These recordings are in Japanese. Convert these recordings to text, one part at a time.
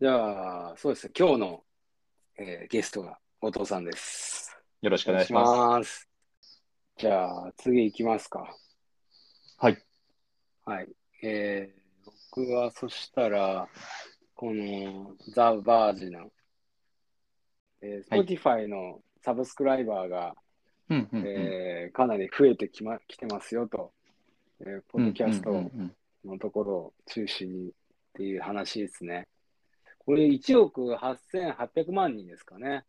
じゃあ、そうですね、今日の、えーゲストが後藤さんです。よろしくお願いします。す。じゃあ、次行きますか。はい。はい。えー僕はそしたら、このザ・バージの、えー、はい Spotify のサブスクライバーが、えーかなり増えてきま、きてますよと、えーポッドキャストのところを中心にっていう話ですね。これ1億8800万人ですかね、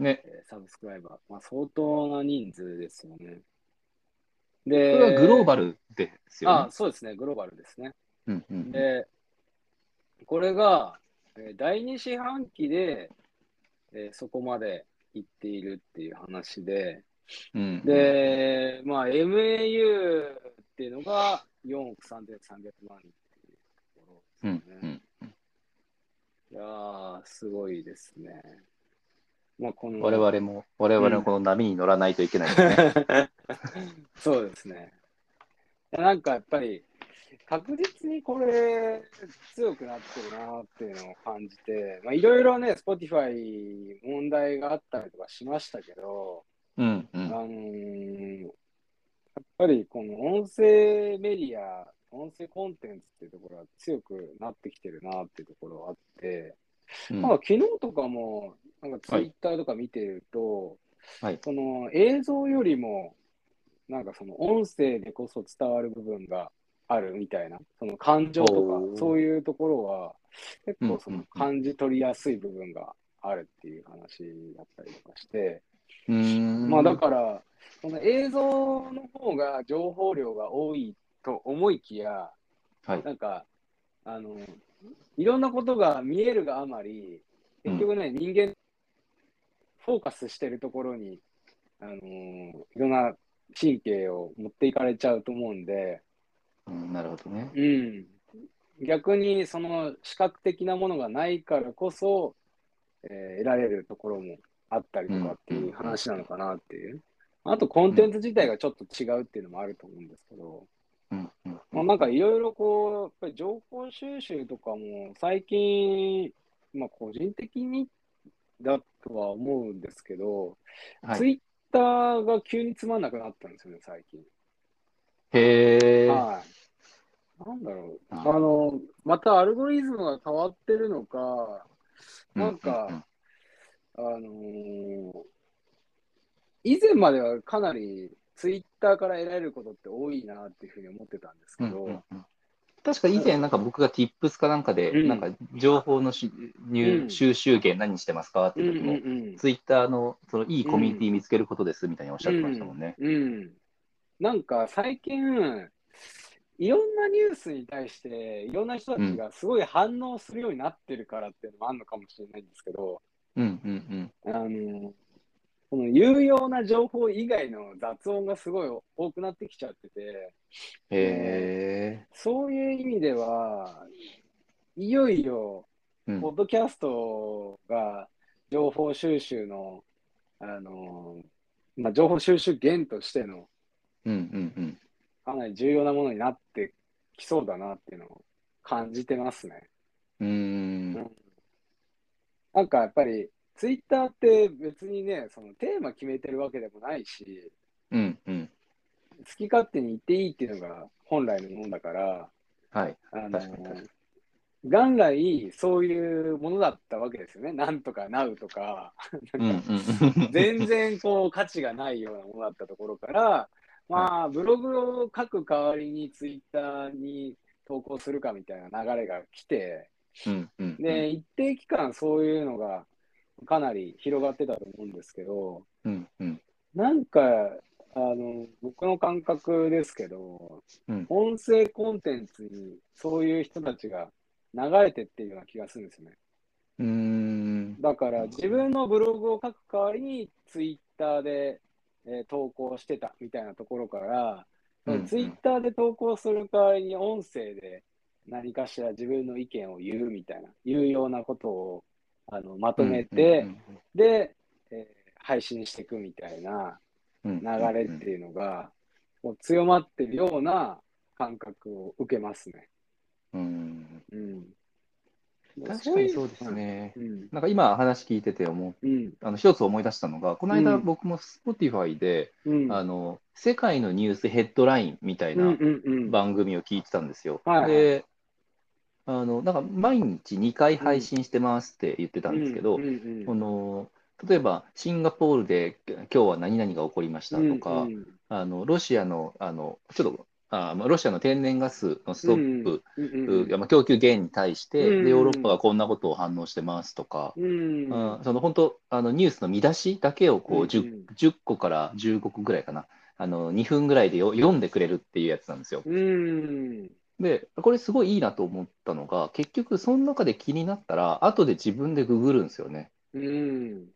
うんね、えーサブスクライバー。まあ、相当な人数ですよね。こで、れはグローバルですよあね。そうですね、グローバルですね。うんうんうんで、これが、えー第2四半期で、えーそこまで行っているっていう話で、うんで、まあ、MAU っていうのが4億3300万人っていうところうんですね。うんいやー、すごいですね。まあ、この我々も、我々もこの波に乗らないといけないですね。そうですね。なんかやっぱり、確実にこれ、強くなってるなっていうのを感じて、まあ、いろいろね、Spotify 問題があったりとかしましたけど、あうんうんのーやっぱりこの音声メディア、音声コンテンツっていうところが強くなってきてるなっていうところがあって、うん。なんか昨日とかも、なんかツイッターとか見てると、はい。その映像よりも、なんかその音声でこそ伝わる部分があるみたいな、その感情とか、そういうところは、結構その感じ取りやすい部分があるっていう話だったりとかして、まあだから、この映像の方が情報量が多いと思いきや、はい。なんか、あの、いろんなことが見えるがあまり、結局ね、人間、フォーカスしてるところに、あのーいろんな神経を持っていかれちゃうと思うんで、うんなるほどね。うん、逆にその視覚的なものがないからこそ、えー得られるところもあったりとかっていう話なのかなっていう。あと、コンテンツ自体がちょっと違うっていうのもあると思うんですけど、うんうんまあ、なんかいろいろこう、やっぱり情報収集とかも最近、まあ個人的にだとは思うんですけど、はいツイッターが急につまんなくなったんですよね、最近。へえ。はい。なんだろう。ああの、またアルゴリズムが変わってるのか、なんか、あのー以前まではかなりツイッターから得られることって多いなっていうふうに思ってたんですけど、うんうんうん確か以前、なんか僕が Tips かなんかで、うんなんか情報のし入うん収集源何してますかってうんういう時も、んうん。ツイッターのそのいいコミュニティ見つけることですみたいにおっしゃってましたもんね。うん。うんなんか最近、いろんなニュースに対して、いろんな人たちがすごい反応するようになってるからっていうのもあるのかもしれないんですけど、うんうんうん。あの、この有用な情報以外の雑音がすごい多くなってきちゃってて、へえ。そういう意味では、いよいよ、うんポッドキャストが情報収集の、あの、まあ、情報収集源としてのうんうんうん。かなり重要なものになってきそうだなっていうのを感じてますね。うーん。なんかやっぱり、ツイッターって別にね、そのテーマ決めてるわけでもないし、うんうん。好き勝手に言っていいっていうのが本来のものだから、はい。あの確かに確かに元来そういうものだったわけですよね。なんとかなうとか、うんうんうん。全然こう価値がないようなものだったところから、まあ、ブログを書く代わりにツイッターに投稿するかみたいな流れが来て、うんうん。で、一定期間そういうのがかなり広がってたと思うんですけど、うんうん。なんか、あの、僕の感覚ですけど、うん音声コンテンツにそういう人たちが流れてってるような気がするんですよね。うーん。だから自分のブログを書く代わりにツイッターで、えー投稿してたみたいなところから、うんうんツイッターで投稿する代わりに音声で何かしら自分の意見を言うみたいな、有用なことをあのまとめて、で、えー配信していくみたいな流流れっていうのが、こう強まってるような感覚を受けますね。うん。うん。確かにそうです。ね。うん。なんか今話聞いてて思ううん。あの一つ思い出したのが、この間うん僕も Spotify で、うん。あの世界のニュースヘッドラインみたいうんなうんうん。番組を聞いてたんですよ。はいはいで、あのなんか毎日2回配信してますって言ってたんですけど、うんうんうん。この例えばシンガポールで今日は何々が起こりましたとか、うんうん。あのロシアのあのちょっとあまあロシアの天然ガスのストップ、うんうんうまあ供給減に対して、うんでヨーロッパがこんなことを反応してますとか、うん。あその本当あのニュースの見出しだけをこう 10,、うんうん。10個から15個ぐらいかな。あの2分ぐらいでよ読んでくれるっていうやつなんですよ。うんでこれすごいいいなと思ったのが結局その中で気になったら後で自分でググるんですよね。うん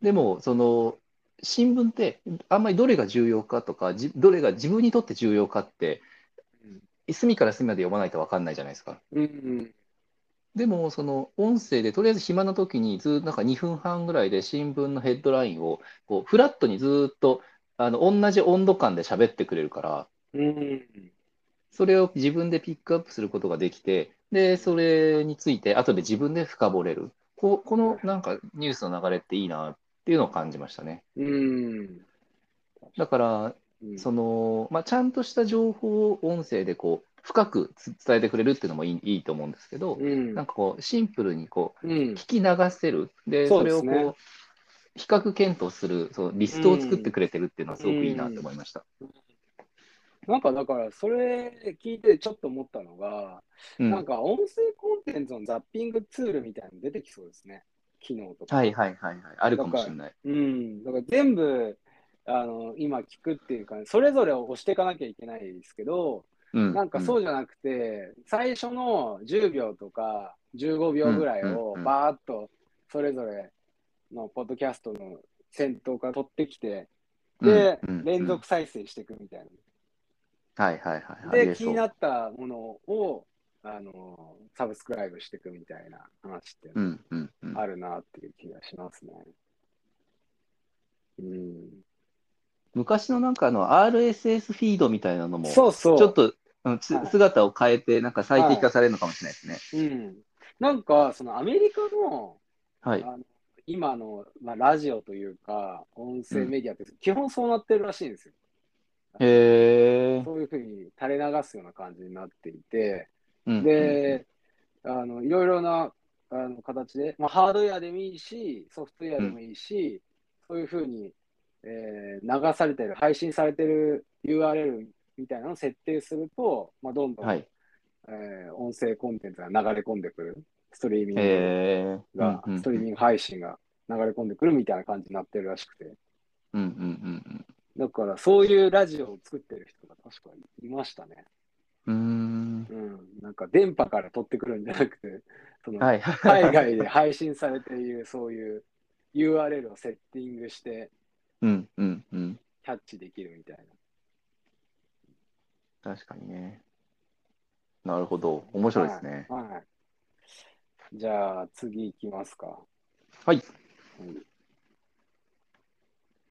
でもその新聞ってあんまりどれが重要かとかじどれが自分にとって重要かって隅から隅まで読まないと分かんないじゃないですか。うんでも、その音声でとりあえず暇な時にずっとなんか2分半ぐらいで新聞のヘッドラインをこうフラットにずっとあの同じ温度感で喋ってくれるから、うんそれを自分でピックアップすることができて、で、それについて後で自分で深掘れる。ここのなんかニュースの流れっていいなっていうのを感じましたね。うんだから、うんその、まあ、ちゃんとした情報を音声でこう深くつ伝えてくれるっていうのもいいいいと思うんですけど、うんなんかこうシンプルにこううん聞き流せる。で、そうれをこう、比較検討する、そうリストを作ってくれてるっていうのはすごくいいなと思いました。なんかだから、それ聞いてちょっと思ったのが、うんなんか音声コンテンツのザッピングツールみたいなの出てきそうですね。機能とか。はいはいはいはい。あるかもしれない。うん。だから全部、あの、今聞くっていうか、それぞれを押していかなきゃいけないですけど、うん。なんかそううじゃなくて、最初の10秒とか15秒ぐらいをうんうんバーッとそれぞれのポッドキャストの先頭から取ってきて、んで、うんうん連続再生していくみたいな。はいはいはい。で、気になったものを、あの、サブスクライブしていくみたいな話って。あるなっていう気がしますね。うん。昔のなんかあの RSS フィードみたいなのも、ちそうそう。ょっと姿を変えて、なんか最適化されるのかもしれないですね。うん。なんか、そのアメリカの、はい。あの今の、まあ、ラジオというか、音声メディアって基本そうなってるらしいんですよ。へえ。そういうふうに垂れ流すような感じになっていて、うんで、あのいろいろなあの形で、まあ、ハードウェアでもいいし、ソフトウェアでもいいし、そういうふうに、えー流されてる、配信されてる URL みたいなのを設定すると、まあ、どんどん、はい。えー音声コンテンツが流れ込んでくる、ストリーミング。が、うんうんストリーミング配信が流れ込んでくるみたいな感じになってるらしくて、うんうんうんだからそういうラジオを作ってる人が確かにいましたね。うん。うーん。うん。なんか電波から取ってくるんじゃなくて、そのはい。海外で配信されているそういう URL をセッティングしてうんうんうん。キャッチできるみたい確かにね。なるほど。面白いですね。な。はい。はいじゃあ次行きますか。はい。はい